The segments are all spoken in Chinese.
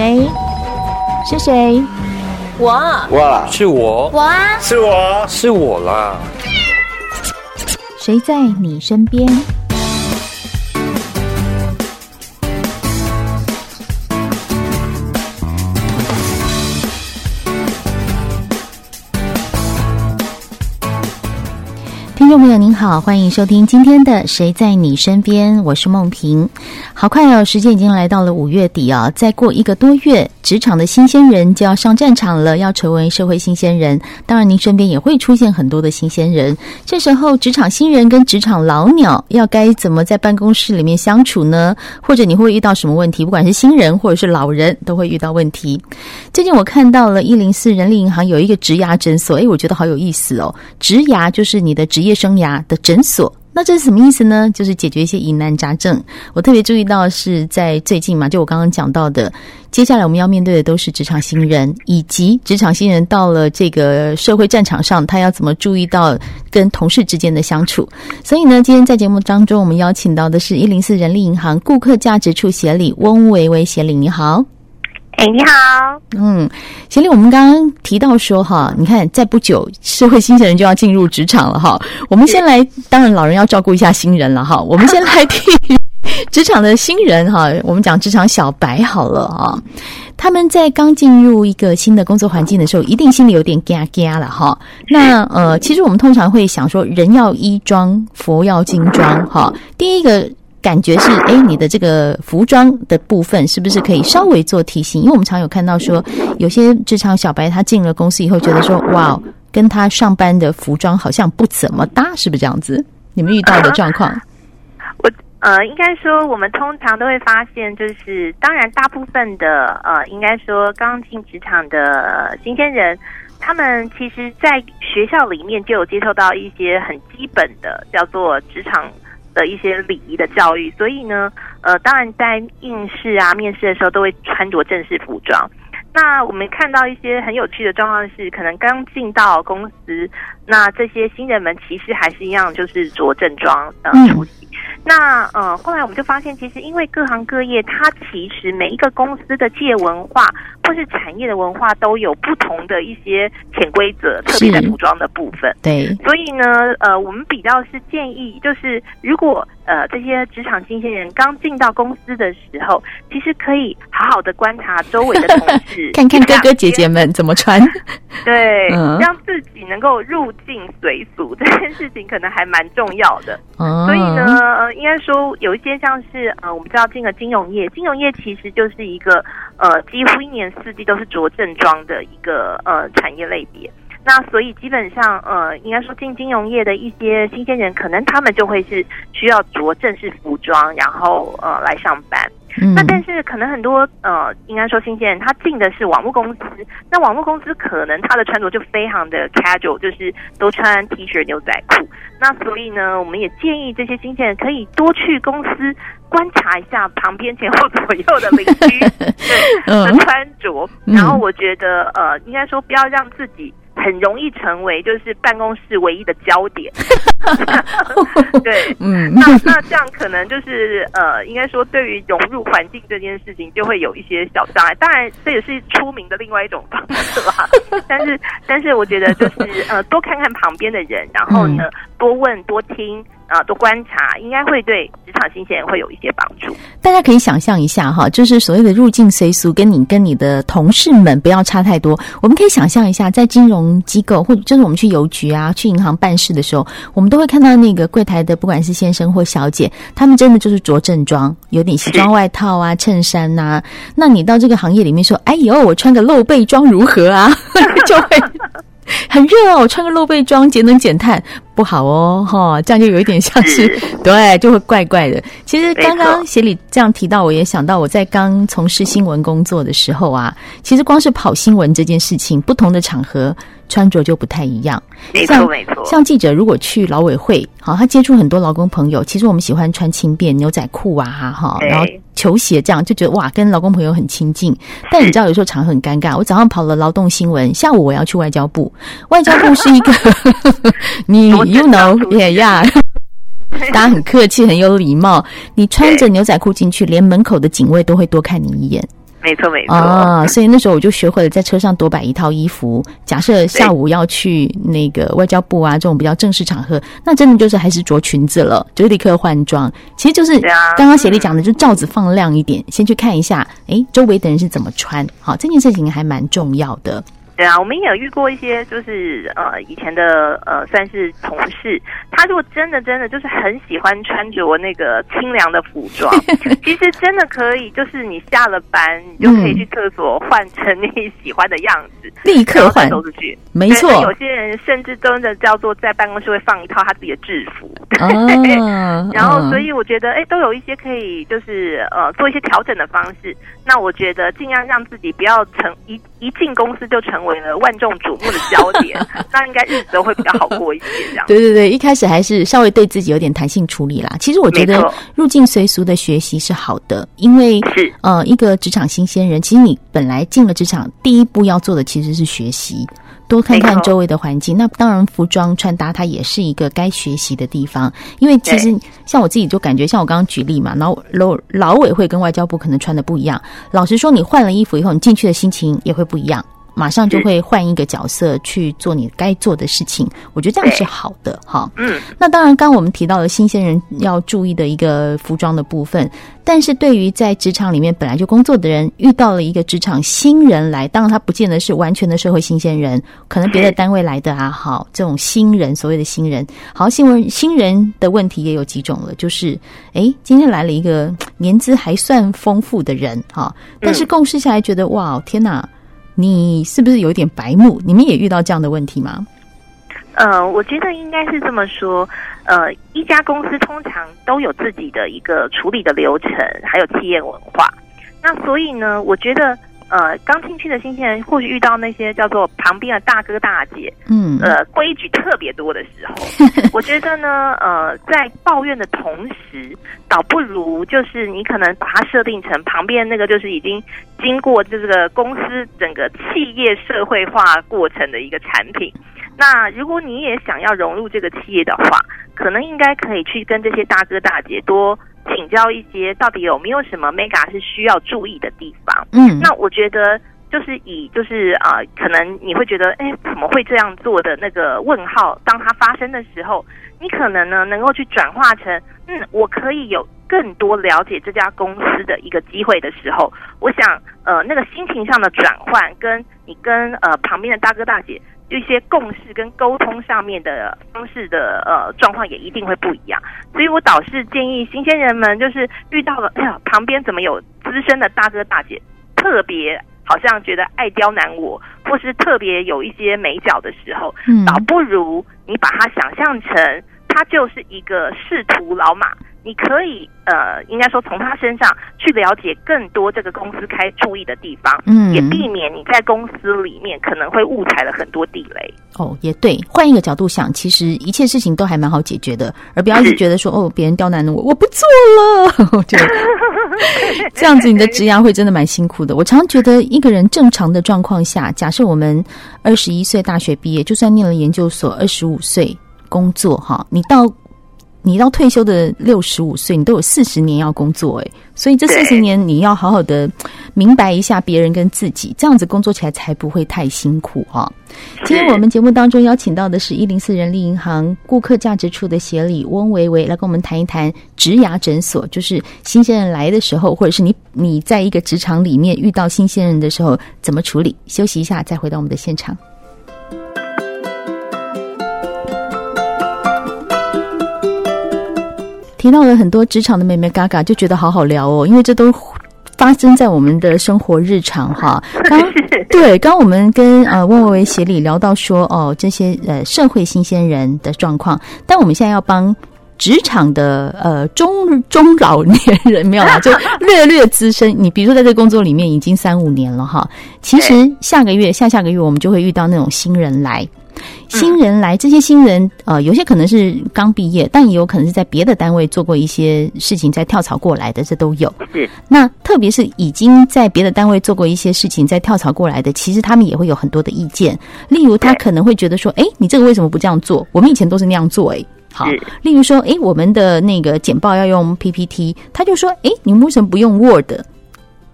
谁？是谁？我。我，是我。我啊，是我，是我啦。谁在你身边？众朋友您好，欢迎收听今天的《谁在你身边》，我是梦萍。好快哦，时间已经来到了五月底啊！再过一个多月，职场的新鲜人就要上战场了，要成为社会新鲜人。当然，您身边也会出现很多的新鲜人。这时候，职场新人跟职场老鸟要该怎么在办公室里面相处呢？或者你会遇到什么问题？不管是新人或者是老人，都会遇到问题。最近我看到了一零四人力银行有一个职涯诊所，诶，我觉得好有意思哦。职涯就是你的职业生涯的诊所，那这是什么意思呢？就是解决一些疑难杂症。我特别注意到是在最近嘛，就我刚刚讲到的，接下来我们要面对的都是职场新人，以及职场新人到了这个社会战场上，他要怎么注意到跟同事之间的相处。所以呢，今天在节目当中，我们邀请到的是一零四人力银行顾客价值处协理翁维维协理，你好。哎，你好。嗯，协理，我们刚刚提到说哈，你看，在不久，社会新鲜人就要进入职场了哈。我们先来，当然老人要照顾一下新人了哈。我们先来听职场的新人哈，我们讲职场小白好了啊。他们在刚进入一个新的工作环境的时候，一定心里有点嘎嘎了哈。那呃，其实我们通常会想说，人要衣装，佛要金装哈。第一个。感觉是，哎，你的这个服装的部分是不是可以稍微做提醒？因为我们常有看到说，有些职场小白他进了公司以后，觉得说，哇，跟他上班的服装好像不怎么搭，是不是这样子？你们遇到的状况？我呃，应该说，我们通常都会发现，就是当然，大部分的呃，应该说刚进职场的新鲜人，他们其实在学校里面就有接受到一些很基本的叫做职场。的一些礼仪的教育，所以呢，呃，当然在应试啊、面试的时候，都会穿着正式服装。那我们看到一些很有趣的状况是，可能刚进到公司，那这些新人们其实还是一样，就是着正装呃出席。那呃，后来我们就发现，其实因为各行各业，它其实每一个公司的企业文化或是产业的文化都有不同的一些潜规则，特别在服装的部分。对，所以呢，呃，我们比较是建议，就是如果呃这些职场新鲜人刚进到公司的时候，其实可以好好的观察周围的同事，看看哥哥姐姐们怎么穿，对，嗯、让自己能够入境随俗，这件事情可能还蛮重要的。嗯、所以呢。应该说有一些像是呃，我们知道进了金融业，金融业其实就是一个呃，几乎一年四季都是着正装的一个呃产业类别。那所以基本上呃，应该说进金融业的一些新鲜人，可能他们就会是需要着正式服装，然后呃来上班。嗯、那但是可能很多呃，应该说新鲜人他进的是网络公司，那网络公司可能他的穿着就非常的 casual，就是都穿 T 恤牛仔裤。那所以呢，我们也建议这些新鲜人可以多去公司观察一下旁边前后左右的邻居 的穿着，然后我觉得呃，应该说不要让自己。很容易成为就是办公室唯一的焦点，对，嗯，那那这样可能就是呃，应该说对于融入环境这件事情就会有一些小障碍。当然，这也是出名的另外一种方式吧。但是，但是我觉得就是呃，多看看旁边的人，然后呢，多问多听。啊，多观察，应该会对职场新鲜人会有一些帮助。大家可以想象一下哈，就是所谓的入境随俗，跟你跟你的同事们不要差太多。我们可以想象一下，在金融机构或者就是我们去邮局啊、去银行办事的时候，我们都会看到那个柜台的，不管是先生或小姐，他们真的就是着正装，有点西装外套啊、衬衫呐、啊。那你到这个行业里面说，哎呦，我穿个露背装如何啊？就会。很热哦，我穿个露背装，节能减碳不好哦，哈，这样就有一点像是，对，就会怪怪的。其实刚刚协理这样提到，我也想到我在刚从事新闻工作的时候啊，其实光是跑新闻这件事情，不同的场合。穿着就不太一样，没错没错。像记者如果去劳委会，好，他接触很多劳工朋友。其实我们喜欢穿轻便牛仔裤啊，哈，然后球鞋这样，就觉得哇，跟劳工朋友很亲近。但你知道，有时候场合很尴尬。我早上跑了劳动新闻，下午我要去外交部。外交部是一个，你 you know yeah yeah，大家很客气，很有礼貌。你穿着牛仔裤进去，连门口的警卫都会多看你一眼。没错没错啊，所以那时候我就学会了在车上多摆一套衣服。假设下午要去那个外交部啊这种比较正式场合，那真的就是还是着裙子了，就立刻换装。其实就是刚刚协力讲的，就罩子放亮一点，先去看一下，哎，周围的人是怎么穿。好，这件事情还蛮重要的。对啊，我们也有遇过一些，就是呃以前的呃算是同事，他如果真的真的就是很喜欢穿着那个清凉的服装，其实真的可以，就是你下了班，你就可以去厕所换成你喜欢的样子，立刻换走出去。没错，有些人甚至真的叫做在办公室会放一套他自己的制服，哦、然后所以我觉得哎，都有一些可以就是呃做一些调整的方式。那我觉得尽量让自己不要成一一进公司就成为。为了万众瞩目的焦点，那应该日子都会比较好过一些。这样对对对，一开始还是稍微对自己有点弹性处理啦。其实我觉得入境随俗的学习是好的，因为是呃一个职场新鲜人，其实你本来进了职场，第一步要做的其实是学习。多看看周围的环境，那当然服装穿搭它也是一个该学习的地方。因为其实像我自己就感觉，像我刚刚举例嘛，然后劳劳委会跟外交部可能穿的不一样。老实说，你换了衣服以后，你进去的心情也会不一样。马上就会换一个角色去做你该做的事情，我觉得这样是好的哈。嗯，那当然，刚刚我们提到了新鲜人要注意的一个服装的部分，但是对于在职场里面本来就工作的人，遇到了一个职场新人来，当然他不见得是完全的社会新鲜人，可能别的单位来的啊，好，这种新人，所谓的新人，好，新闻新人的问题也有几种了，就是诶，今天来了一个 年资还算丰富的人哈，但是共事下来觉得哇，天哪！你是不是有点白目？你们也遇到这样的问题吗？呃，我觉得应该是这么说。呃，一家公司通常都有自己的一个处理的流程，还有企业文化。那所以呢，我觉得。呃，刚进去的新鲜人或许遇到那些叫做旁边的大哥大姐，嗯，呃，规矩特别多的时候，我觉得呢，呃，在抱怨的同时，倒不如就是你可能把它设定成旁边那个就是已经经过这个公司整个企业社会化过程的一个产品。那如果你也想要融入这个企业的话，可能应该可以去跟这些大哥大姐多。请教一些到底有没有什么 mega 是需要注意的地方？嗯，那我觉得就是以就是啊、呃，可能你会觉得哎，怎么会这样做的那个问号，当它发生的时候，你可能呢能够去转化成嗯，我可以有更多了解这家公司的一个机会的时候，我想呃那个心情上的转换，跟你跟呃旁边的大哥大姐。一些共识跟沟通上面的方式的呃状况也一定会不一样，所以我倒是建议新鲜人们，就是遇到了哎呀旁边怎么有资深的大哥大姐，特别好像觉得爱刁难我，或是特别有一些美角的时候，嗯，倒不如你把它想象成他就是一个仕途老马。你可以呃，应该说从他身上去了解更多这个公司该注意的地方，嗯，也避免你在公司里面可能会误踩了很多地雷。哦，也对，换一个角度想，其实一切事情都还蛮好解决的，而不要一直觉得说哦，别人刁难了我，我不做了，就 这样子，你的职涯会真的蛮辛苦的。我常常觉得，一个人正常的状况下，假设我们二十一岁大学毕业，就算念了研究所，二十五岁工作哈，你到。你到退休的六十五岁，你都有四十年要工作诶，所以这四十年你要好好的明白一下别人跟自己，这样子工作起来才不会太辛苦哈。今天我们节目当中邀请到的是一零四人力银行顾客价值处的协理翁维维，来跟我们谈一谈植牙诊所，就是新鲜人来的时候，或者是你你在一个职场里面遇到新鲜人的时候怎么处理。休息一下，再回到我们的现场。提到了很多职场的妹妹、嘎嘎，就觉得好好聊哦，因为这都发生在我们的生活日常哈。刚 对，刚我们跟呃翁薇薇协理聊到说哦，这些呃社会新鲜人的状况，但我们现在要帮职场的呃中中老年人没有啦，就略略资深。你比如说在这个工作里面已经三五年了哈，其实下个月下下个月我们就会遇到那种新人来。新人来，这些新人呃，有些可能是刚毕业，但也有可能是在别的单位做过一些事情，再跳槽过来的，这都有。是。那特别是已经在别的单位做过一些事情，再跳槽过来的，其实他们也会有很多的意见。例如，他可能会觉得说：“哎，你这个为什么不这样做？我们以前都是那样做。”哎，好。例如说：“哎，我们的那个简报要用 PPT，他就说：‘哎，你们为什么不用 Word？’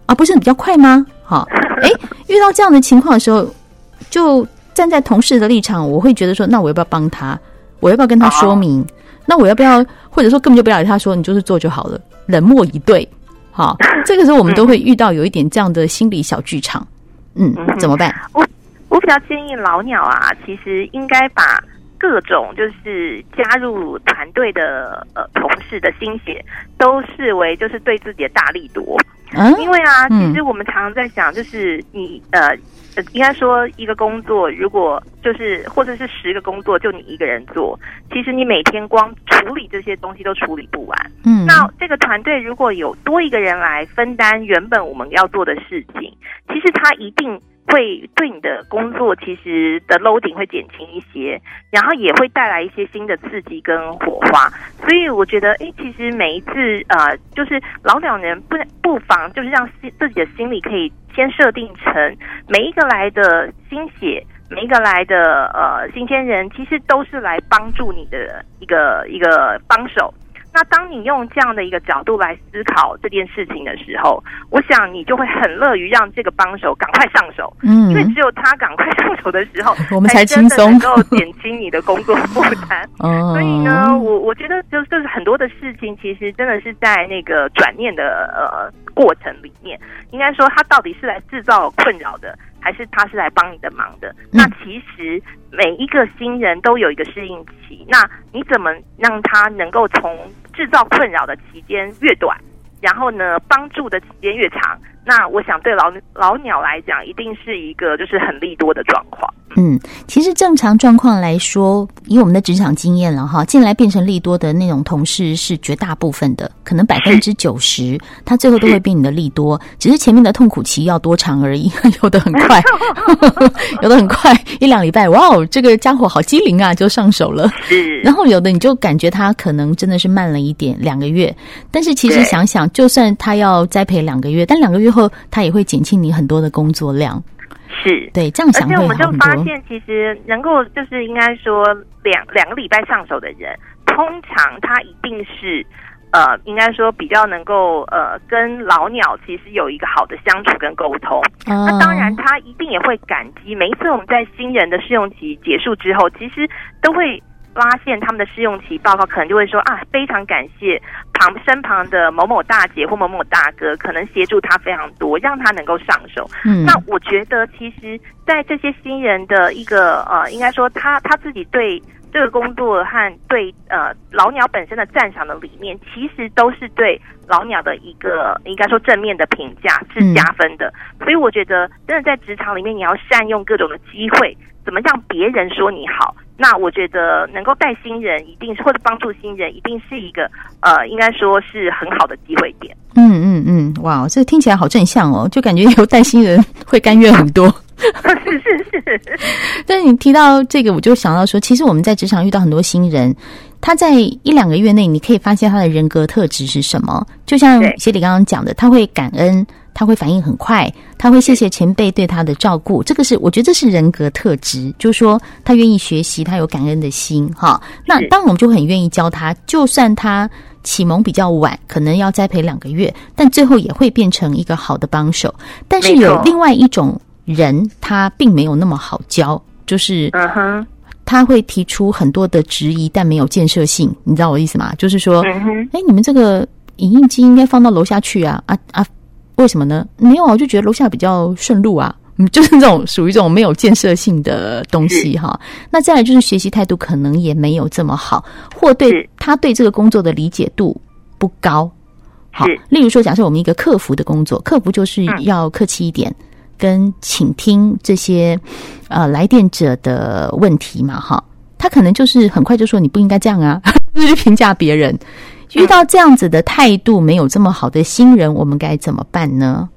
啊，不是比较快吗？好，哎，遇到这样的情况的时候，就站在同事的立场，我会觉得说，那我要不要帮他？我要不要跟他说明？哦、那我要不要，或者说根本就不要理他说，你就是做就好了，冷漠以对。好，这个时候我们都会遇到有一点这样的心理小剧场。嗯，怎么办？我我比较建议老鸟啊，其实应该把各种就是加入团队的呃同事的心血，都视为就是对自己的大力多。嗯，因为啊，其实我们常常在想，就是你呃。应该说，一个工作如果就是或者是十个工作就你一个人做，其实你每天光处理这些东西都处理不完。嗯，那这个团队如果有多一个人来分担原本我们要做的事情，其实他一定。会对你的工作其实的 loading 会减轻一些，然后也会带来一些新的刺激跟火花。所以我觉得，哎，其实每一次呃，就是老鸟人不不妨就是让自己的心里可以先设定成每一个来的新血，每一个来的呃新鲜人，其实都是来帮助你的一个一个帮手。那当你用这样的一个角度来思考这件事情的时候，我想你就会很乐于让这个帮手赶快上手，嗯，因为只有他赶快上手的时候，我们才轻松能够减轻你的工作 负担。哦，所以呢，我我觉得就就是很多的事情，其实真的是在那个转念的呃过程里面，应该说他到底是来制造困扰的。还是他是来帮你的忙的。那其实每一个新人都有一个适应期。那你怎么让他能够从制造困扰的期间越短，然后呢，帮助的期间越长？那我想对老老鸟来讲，一定是一个就是很利多的状况。嗯，其实正常状况来说，以我们的职场经验了哈，进来变成利多的那种同事是绝大部分的，可能百分之九十，他最后都会变你的利多，只是前面的痛苦期要多长而已，有的很快，有的很快，一两礼拜，哇哦，这个家伙好机灵啊，就上手了。然后有的你就感觉他可能真的是慢了一点，两个月，但是其实想想，就算他要栽培两个月，但两个月后他也会减轻你很多的工作量。是对，这样想，而且我们就发现，其实能够就是应该说两两个礼拜上手的人，通常他一定是呃，应该说比较能够呃，跟老鸟其实有一个好的相处跟沟通。哦、那当然，他一定也会感激每一次我们在新人的试用期结束之后，其实都会。发现他们的试用期报告，可能就会说啊，非常感谢旁身旁的某某大姐或某某大哥，可能协助他非常多，让他能够上手。嗯，那我觉得其实，在这些新人的一个呃，应该说他他自己对这个工作和对呃老鸟本身的赞赏的理念，其实都是对老鸟的一个应该说正面的评价是加分的。所以我觉得，真的在职场里面，你要善用各种的机会，怎么让别人说你好。那我觉得能够带新人，一定是或者帮助新人，一定是一个呃，应该说是很好的机会点。嗯嗯嗯，哇，这听起来好正向哦，就感觉有带新人会甘愿很多。是是是。但是你提到这个，我就想到说，其实我们在职场遇到很多新人，他在一两个月内，你可以发现他的人格特质是什么。就像协理刚刚讲的，他会感恩。他会反应很快，他会谢谢前辈对他的照顾，这个是我觉得这是人格特质，就是说他愿意学习，他有感恩的心哈。那当然我们就很愿意教他，就算他启蒙比较晚，可能要栽培两个月，但最后也会变成一个好的帮手。但是有另外一种人，他并没有那么好教，就是嗯哼，他会提出很多的质疑，但没有建设性，你知道我的意思吗？就是说，哎，你们这个影印机应该放到楼下去啊啊啊！为什么呢？没有啊，我就觉得楼下比较顺路啊，嗯，就是这种属于这种没有建设性的东西哈。那再来就是学习态度可能也没有这么好，或对他对这个工作的理解度不高。好，例如说，假设我们一个客服的工作，客服就是要客气一点，跟倾听这些呃来电者的问题嘛，哈，他可能就是很快就说你不应该这样啊，就是评价别人。遇到这样子的态度没有这么好的新人，我们该怎么办呢？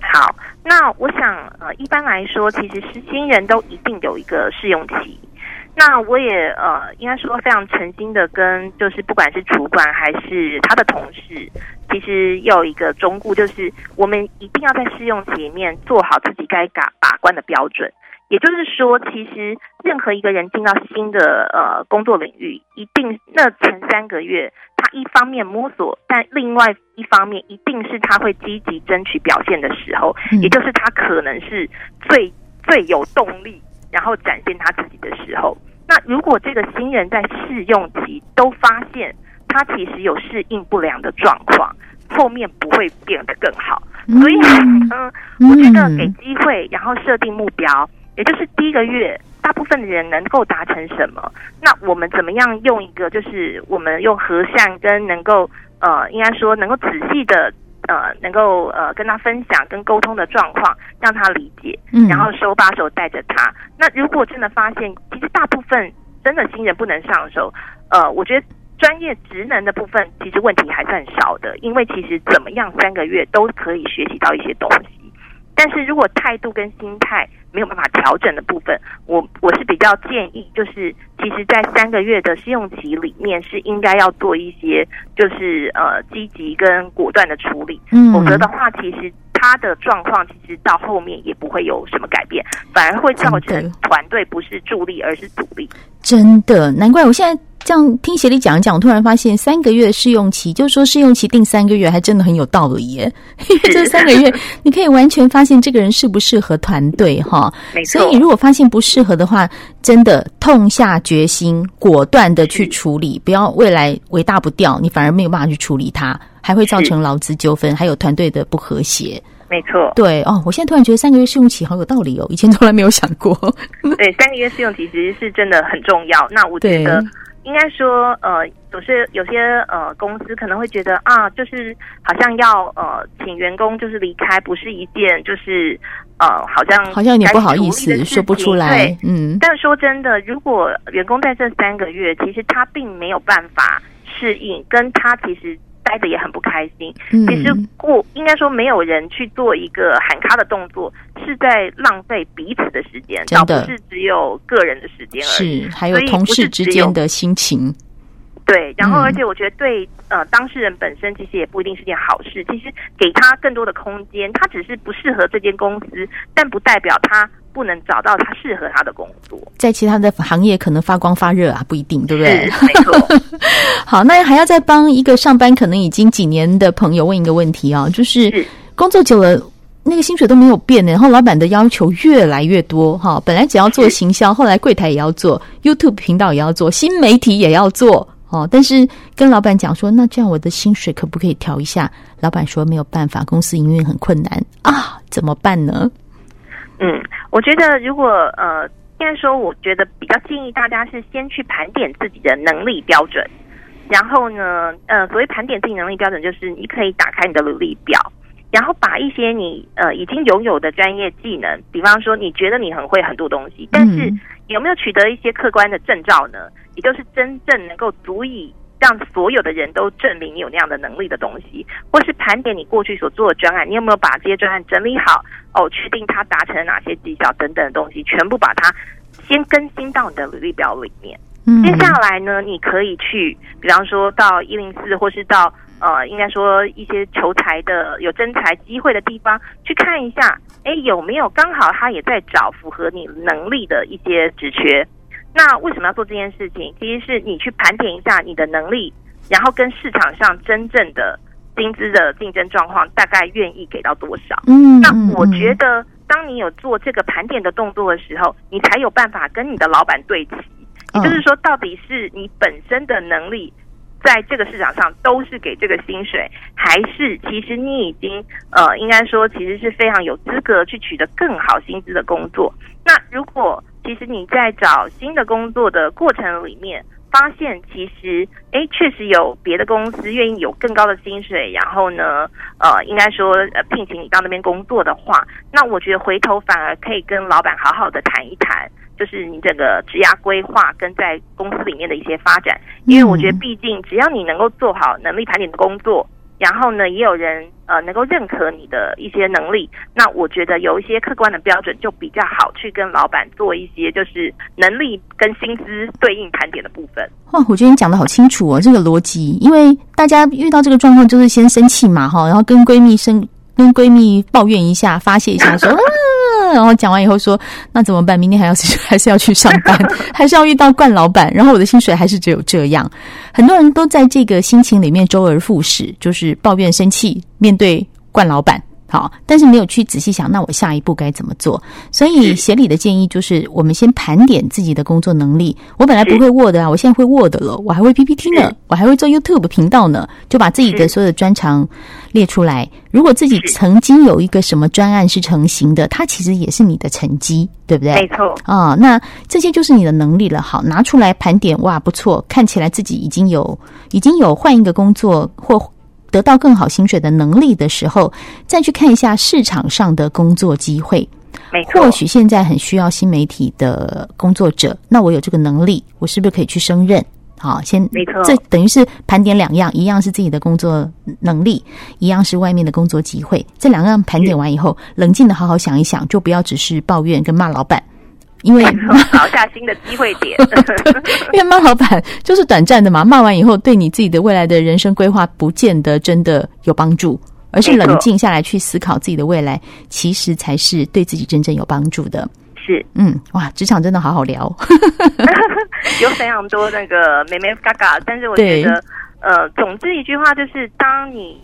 好，那我想，呃，一般来说，其实是新人都一定有一个试用期。那我也呃，应该说非常诚心的跟，就是不管是主管还是他的同事，其实有一个忠告，就是我们一定要在试用期里面做好自己该把把关的标准。也就是说，其实任何一个人进到新的呃工作领域，一定那前三个月，他一方面摸索，但另外一方面，一定是他会积极争取表现的时候，也就是他可能是最最有动力，然后展现他自己的时候。那如果这个新人在试用期都发现他其实有适应不良的状况，后面不会变得更好。所以，嗯，我觉得给机会，然后设定目标，也就是第一个月，大部分的人能够达成什么？那我们怎么样用一个，就是我们用和善跟能够，呃，应该说能够仔细的，呃，能够呃跟他分享跟沟通的状况，让他理解，然后手把手带着他。那如果真的发现，其实大部分真的新人不能上手，呃，我觉得。专业职能的部分，其实问题还是很少的，因为其实怎么样三个月都可以学习到一些东西。但是如果态度跟心态没有办法调整的部分，我我是比较建议，就是其实，在三个月的试用期里面，是应该要做一些，就是呃积极跟果断的处理。嗯，否则的话，其实他的状况其实到后面也不会有什么改变，反而会造成团队不是助力而是阻力。真的，难怪我现在。这样听协理讲一讲，我突然发现三个月试用期，就是说试用期定三个月，还真的很有道理耶。因 为这三个月，你可以完全发现这个人适不适合团队哈。没错。所以如果发现不适合的话，真的痛下决心，果断的去处理，不要未来尾大不掉，你反而没有办法去处理它，还会造成劳资纠纷，还有团队的不和谐。没错。对哦，我现在突然觉得三个月试用期好有道理哦，以前从来没有想过。对，三个月试用期其实是真的很重要。那我觉得。应该说，呃，有些有些呃公司可能会觉得啊，就是好像要呃请员工就是离开，不是一件就是呃好像好像有点不好意思说不出来，对嗯。但说真的，如果员工在这三个月，其实他并没有办法适应，跟他其实。待的也很不开心。其实过应该说，没有人去做一个喊卡的动作，是在浪费彼此的时间，倒不是只有个人的时间而已。是，还有同事之间的心情。对，然后而且我觉得对呃当事人本身其实也不一定是件好事。其实给他更多的空间，他只是不适合这间公司，但不代表他不能找到他适合他的工作。在其他的行业可能发光发热啊，不一定，对不对？没错。好，那还要再帮一个上班可能已经几年的朋友问一个问题啊，就是工作久了那个薪水都没有变呢，然后老板的要求越来越多哈。本来只要做行销，后来柜台也要做，YouTube 频道也要做，新媒体也要做。哦，但是跟老板讲说，那这样我的薪水可不可以调一下？老板说没有办法，公司营运很困难啊，怎么办呢？嗯，我觉得如果呃，应该说，我觉得比较建议大家是先去盘点自己的能力标准，然后呢，呃，所谓盘点自己能力标准，就是你可以打开你的履历表，然后把一些你呃已经拥有的专业技能，比方说你觉得你很会很多东西，但是有没有取得一些客观的证照呢？也就是真正能够足以让所有的人都证明你有那样的能力的东西，或是盘点你过去所做的专案，你有没有把这些专案整理好？哦，确定它达成了哪些绩效等等的东西，全部把它先更新到你的履历表里面。嗯，接下来呢，你可以去，比方说到一零四，或是到呃，应该说一些求财的有征财机会的地方去看一下，哎，有没有刚好他也在找符合你能力的一些职缺。那为什么要做这件事情？其实是你去盘点一下你的能力，然后跟市场上真正的薪资的竞争状况，大概愿意给到多少？嗯，那我觉得，当你有做这个盘点的动作的时候，你才有办法跟你的老板对齐。也就是说，到底是你本身的能力在这个市场上都是给这个薪水，还是其实你已经呃，应该说其实是非常有资格去取得更好薪资的工作？那如果其实你在找新的工作的过程里面，发现其实哎，确实有别的公司愿意有更高的薪水，然后呢，呃，应该说呃聘请你到那边工作的话，那我觉得回头反而可以跟老板好好的谈一谈，就是你整个职涯规划跟在公司里面的一些发展，因为我觉得毕竟只要你能够做好能力盘点的工作。然后呢，也有人呃能够认可你的一些能力，那我觉得有一些客观的标准就比较好去跟老板做一些就是能力跟薪资对应盘点的部分。哇，我觉得你讲的好清楚哦，这个逻辑，因为大家遇到这个状况就是先生气嘛哈，然后跟闺蜜生跟闺蜜抱怨一下，发泄一下说。然后讲完以后说，那怎么办？明天还要还是要去上班，还是要遇到冠老板，然后我的薪水还是只有这样。很多人都在这个心情里面周而复始，就是抱怨、生气，面对冠老板。好，但是没有去仔细想，那我下一步该怎么做？所以协理的建议就是，我们先盘点自己的工作能力。我本来不会 Word 啊，我现在会 Word 了，我还会 PPT 呢，我还会做 YouTube 频道呢，就把自己的所有的专长列出来。如果自己曾经有一个什么专案是成型的，它其实也是你的成绩，对不对？没错。啊，那这些就是你的能力了。好，拿出来盘点，哇，不错，看起来自己已经有已经有换一个工作或。得到更好薪水的能力的时候，再去看一下市场上的工作机会。没错，或许现在很需要新媒体的工作者，那我有这个能力，我是不是可以去升任？好，先没错，这等于是盘点两样，一样是自己的工作能力，一样是外面的工作机会。这两样盘点完以后，冷静的好好想一想，就不要只是抱怨跟骂老板。因为找下新的机会点，因为骂老板就是短暂的嘛，骂完以后对你自己的未来的人生规划不见得真的有帮助，而是冷静下来去思考自己的未来，其实才是对自己真正有帮助的。是，嗯，哇，职场真的好好聊，有非常多那个美美嘎嘎，但是我觉得，呃，总之一句话就是，当你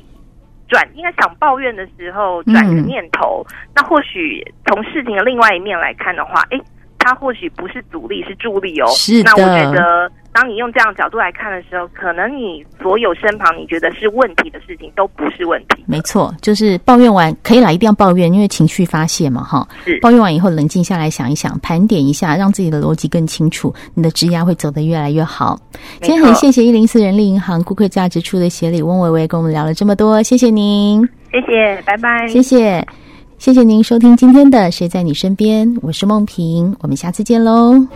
转应该想抱怨的时候，转个念头，嗯、那或许从事情的另外一面来看的话，哎。它或许不是阻力，是助力哦。是的。那我觉得，当你用这样的角度来看的时候，可能你所有身旁你觉得是问题的事情，都不是问题。没错，就是抱怨完可以啦，一定要抱怨，因为情绪发泄嘛，哈。是。抱怨完以后，冷静下来想一想，盘点一下，让自己的逻辑更清楚，你的职涯会走得越来越好。今天很谢谢一零四人力银行顾客价值处的协理翁薇薇跟我们聊了这么多，谢谢您。谢谢，拜拜。谢谢。谢谢您收听今天的谁在你身边我是梦萍我们下次见喽。